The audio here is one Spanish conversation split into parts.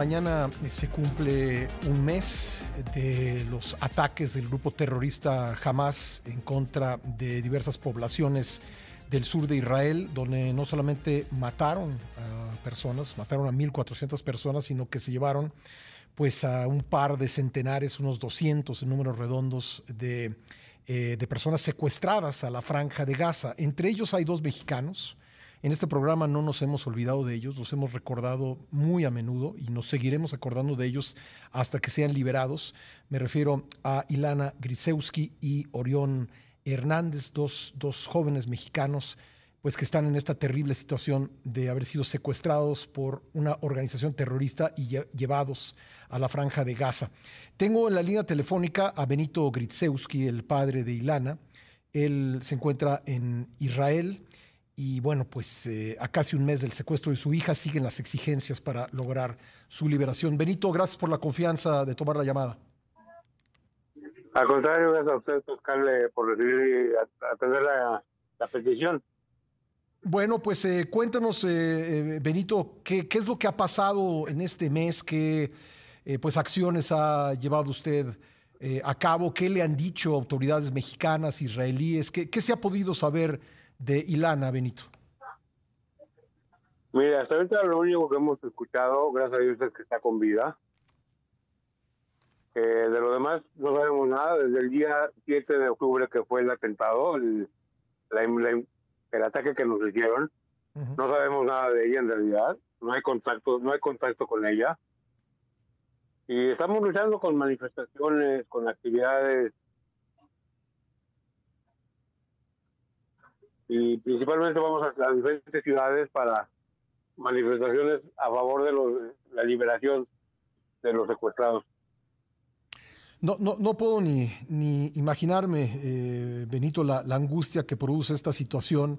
Mañana eh, se cumple un mes de los ataques del grupo terrorista Hamas en contra de diversas poblaciones del sur de Israel, donde no solamente mataron a personas, mataron a 1.400 personas, sino que se llevaron pues a un par de centenares, unos 200 en números redondos de, eh, de personas secuestradas a la franja de Gaza. Entre ellos hay dos mexicanos, en este programa no nos hemos olvidado de ellos, los hemos recordado muy a menudo y nos seguiremos acordando de ellos hasta que sean liberados. Me refiero a Ilana Grisewski y Orión Hernández, dos, dos jóvenes mexicanos pues que están en esta terrible situación de haber sido secuestrados por una organización terrorista y llevados a la franja de Gaza. Tengo en la línea telefónica a Benito Gritsewski, el padre de Ilana. Él se encuentra en Israel y bueno, pues eh, a casi un mes del secuestro de su hija siguen las exigencias para lograr su liberación. Benito, gracias por la confianza de tomar la llamada. Al contrario, gracias a usted, Oscar, por recibir y atender la, petición. Bueno, pues eh, cuéntanos, eh, Benito, ¿qué, ¿qué, es lo que ha pasado en este mes? ¿Qué pues acciones ha llevado usted a cabo? ¿Qué le han dicho autoridades mexicanas, israelíes? ¿Qué, qué se ha podido saber? De Ilana Benito? Mira, hasta ahorita lo único que hemos escuchado, gracias a Dios, es que está con vida. Eh, de lo demás no sabemos nada. Desde el día 7 de octubre que fue el atentado, el, el ataque que nos hicieron, no sabemos nada de ella en realidad. No hay contacto, no hay contacto con ella. Y estamos luchando con manifestaciones, con actividades y principalmente vamos a, diferentes ciudades para manifestaciones a favor de la liberación de los secuestrados. No, no, no puedo ni, ni imaginarme, eh, Benito, la, angustia que produce esta situación.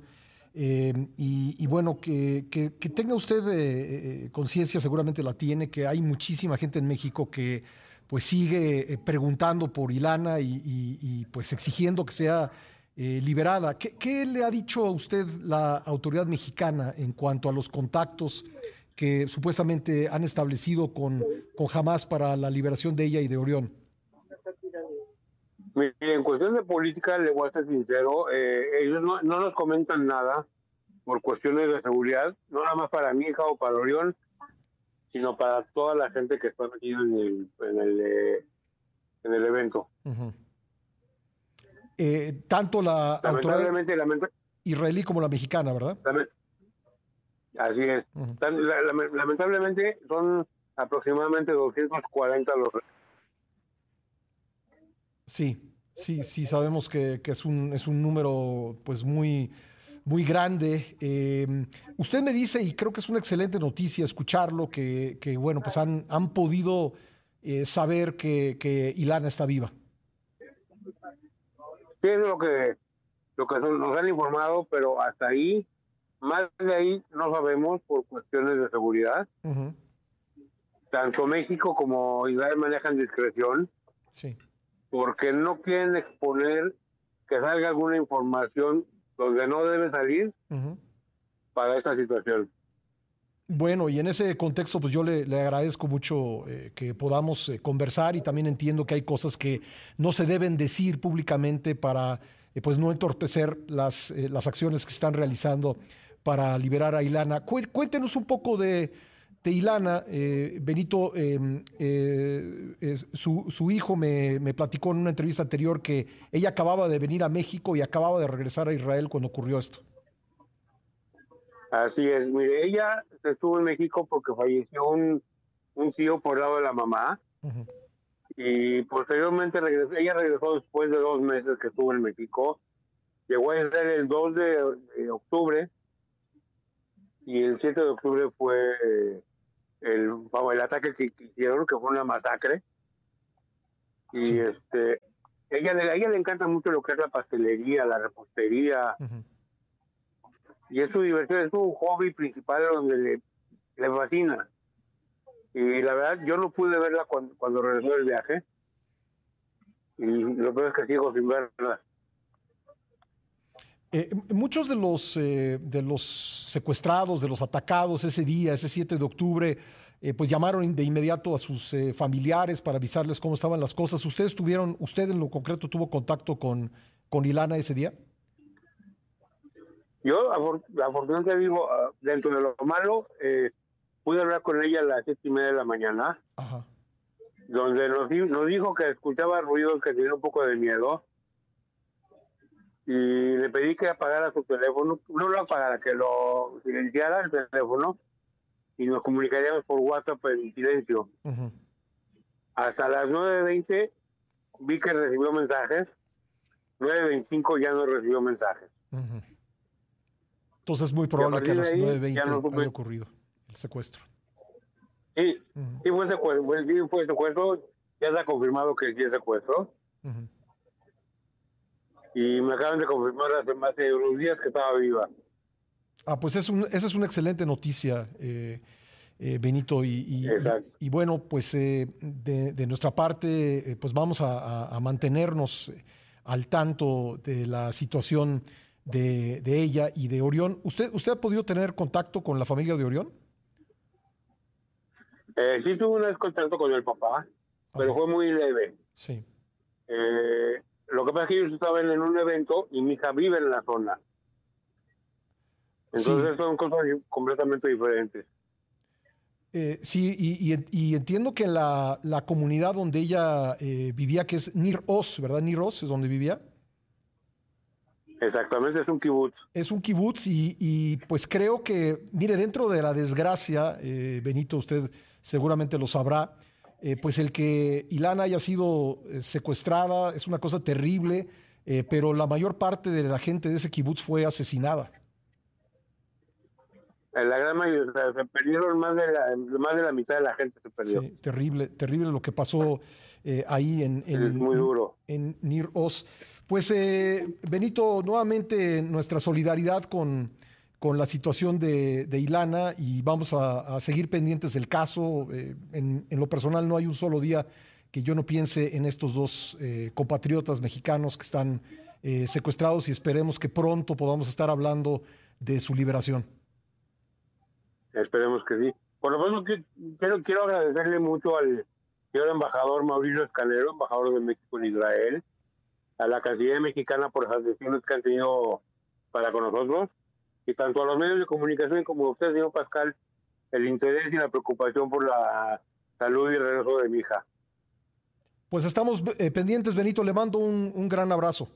Eh, y, bueno, que, que, tenga usted eh, conciencia, seguramente la tiene, que hay muchísima gente en México que pues sigue preguntando por Ilana y, y pues exigiendo que sea eh, liberada. ¿Qué, le ha dicho a usted la autoridad mexicana en cuanto a los contactos que supuestamente han establecido con, con Hamas para la liberación de ella y de Orión? En cuestión de política, le voy a ser sincero, eh, ellos no, nos comentan nada por cuestiones de seguridad, no nada más para mi hija o para Orión, sino para toda la gente que está metida en el, en el, eh, en el evento. Eh, tanto la autoridad israelí como la mexicana, ¿verdad? Así es. Lamentablemente son aproximadamente 240 los... Sí, sí, sí, sabemos que, es, un, es un número pues muy, muy grande. Em, usted me dice, y creo que es una excelente noticia escucharlo, que, que bueno, pues han, han podido eh, saber que, que Ilana está viva. Sí, es lo que, lo que nos han informado, pero hasta ahí, más de ahí no sabemos por cuestiones de seguridad. Tanto México como Israel manejan discreción. Sí. Porque no quieren exponer que salga alguna información donde no debe salir para esta situación. Bueno, y en ese contexto, pues yo le, agradezco mucho eh, que podamos eh, conversar y también entiendo que hay cosas que no se deben decir públicamente para eh, pues no entorpecer las, las acciones que están realizando para liberar a Ilana. Cuéntenos un poco de, de Ilana. Benito, su, su, hijo me, me platicó en una entrevista anterior que ella acababa de venir a México y acababa de regresar a Israel cuando ocurrió esto. Así es, mire, ella estuvo en México porque falleció un, un tío por el lado de la mamá. Y posteriormente regresó, ella regresó después de dos meses que estuvo en México, llegó a ser el 2 de, octubre. Y el 7 de octubre fue el, el ataque que, hicieron, que fue una masacre. Y este ella, a ella le encanta mucho lo que es la pastelería, la repostería, y es su diversión, es su hobby principal donde le, fascina. Y la verdad, yo no pude verla cuando, cuando regresó del viaje. Y lo peor es que sigo sin verla. Eh, muchos de los, eh, de los secuestrados, de los atacados ese día, ese 7 de octubre, pues llamaron de inmediato a sus familiares para avisarles cómo estaban las cosas. ¿Ustedes tuvieron, usted en lo concreto tuvo contacto con, con Ilana ese día? Yo, afortunadamente, digo, ah, dentro de lo malo, eh, pude hablar con ella a las siete y media de la mañana, donde nos, nos, dijo que escuchaba ruidos, que tenía un poco de miedo, y le pedí que apagara su teléfono, no lo apagara, que lo silenciara el teléfono, y nos comunicaríamos por WhatsApp en silencio. Hasta las 9.20 vi que recibió mensajes, 9.25 ya no recibió mensajes. Entonces es muy probable que a las 9.20 haya ocurrido el secuestro. Sí, sí, fue secuestro, sí fue secuestro, ya se ha confirmado que sí es secuestro. Y me acaban de confirmar hace más de unos días que estaba viva. Ah, pues es un, esa es una excelente noticia, eh, eh, Benito. Y, y, bueno, pues eh, de, nuestra parte, pues vamos a, a, mantenernos al tanto de la situación de, ella y de Orión. ¿Usted, ¿Usted ha podido tener contacto con la familia de Orión? Eh, sí tuve un contacto con el papá, pero fue muy leve. Sí. Eh, lo que pasa es que ellos estaban en un evento y mi hija vive en la zona. Entonces son cosas completamente diferentes. Eh, sí, y, entiendo que la, la comunidad donde ella eh, vivía, que es Nir Oz, ¿verdad? Nir Oz es donde vivía. Exactamente, es un kibutz. Es un kibutz y, pues creo que, mire, dentro de la desgracia, eh, Benito, usted seguramente lo sabrá, eh, pues el que Ilana haya sido eh, secuestrada es una cosa terrible, pero la mayor parte de la gente de ese kibutz fue asesinada. La gran mayoría, se perdieron más de la, más de la mitad de la gente se perdió. Sí, terrible, terrible lo que pasó ahí en, en, muy duro. en Nir Oz. Pues eh, Benito, nuevamente nuestra solidaridad con, con la situación de, Ilana y vamos a, seguir pendientes del caso. Eh, en, lo personal no hay un solo día que yo no piense en estos dos eh, compatriotas mexicanos que están secuestrados y esperemos que pronto podamos estar hablando de su liberación. Esperemos que sí. Por lo menos quiero, quiero agradecerle mucho al señor embajador Mauricio Escalero, embajador de México en Israel, a la Cancillería mexicana por las decisiones que han tenido para con nosotros y tanto a los medios de comunicación como a usted, señor Pascal, el interés y la preocupación por la salud y el regreso de mi hija. Pues estamos eh, pendientes, Benito. Le mando un, gran abrazo.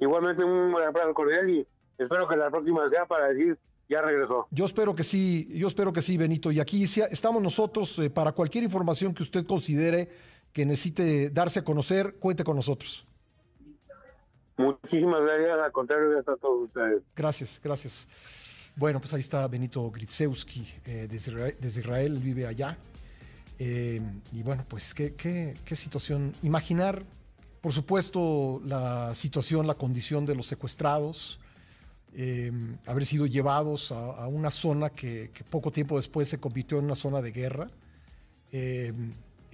Igualmente un abrazo cordial y espero que la próxima sea para decir ya regresó. Yo espero que sí, yo espero que sí, Benito. Y aquí estamos nosotros eh, para cualquier información que usted considere que necesite darse a conocer, cuente con nosotros. Muchísimas gracias, al contrario, gracias a todos ustedes. Gracias, gracias. Bueno, pues ahí está Benito Gritsewski eh, desde, Israel, vive allá. Eh, y bueno, pues ¿qué, qué, qué, situación. Imaginar, por supuesto, la situación, la condición de los secuestrados, eh, haber sido llevados a, una zona que, que, poco tiempo después se convirtió en una zona de guerra.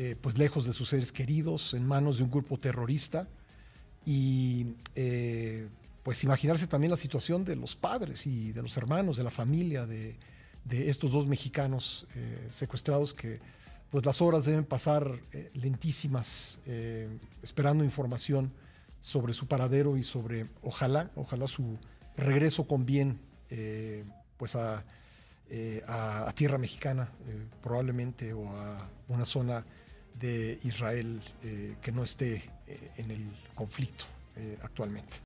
Eh, pues lejos de sus seres queridos, en manos de un grupo terrorista. Y eh, pues imaginarse también la situación de los padres y de los hermanos, de la familia de, estos dos mexicanos eh, secuestrados que pues las horas deben pasar lentísimas esperando información sobre su paradero y sobre ojalá, ojalá su regreso con bien pues a, a, tierra mexicana probablemente o a una zona de Israel eh, que no esté eh, en el conflicto eh, actualmente.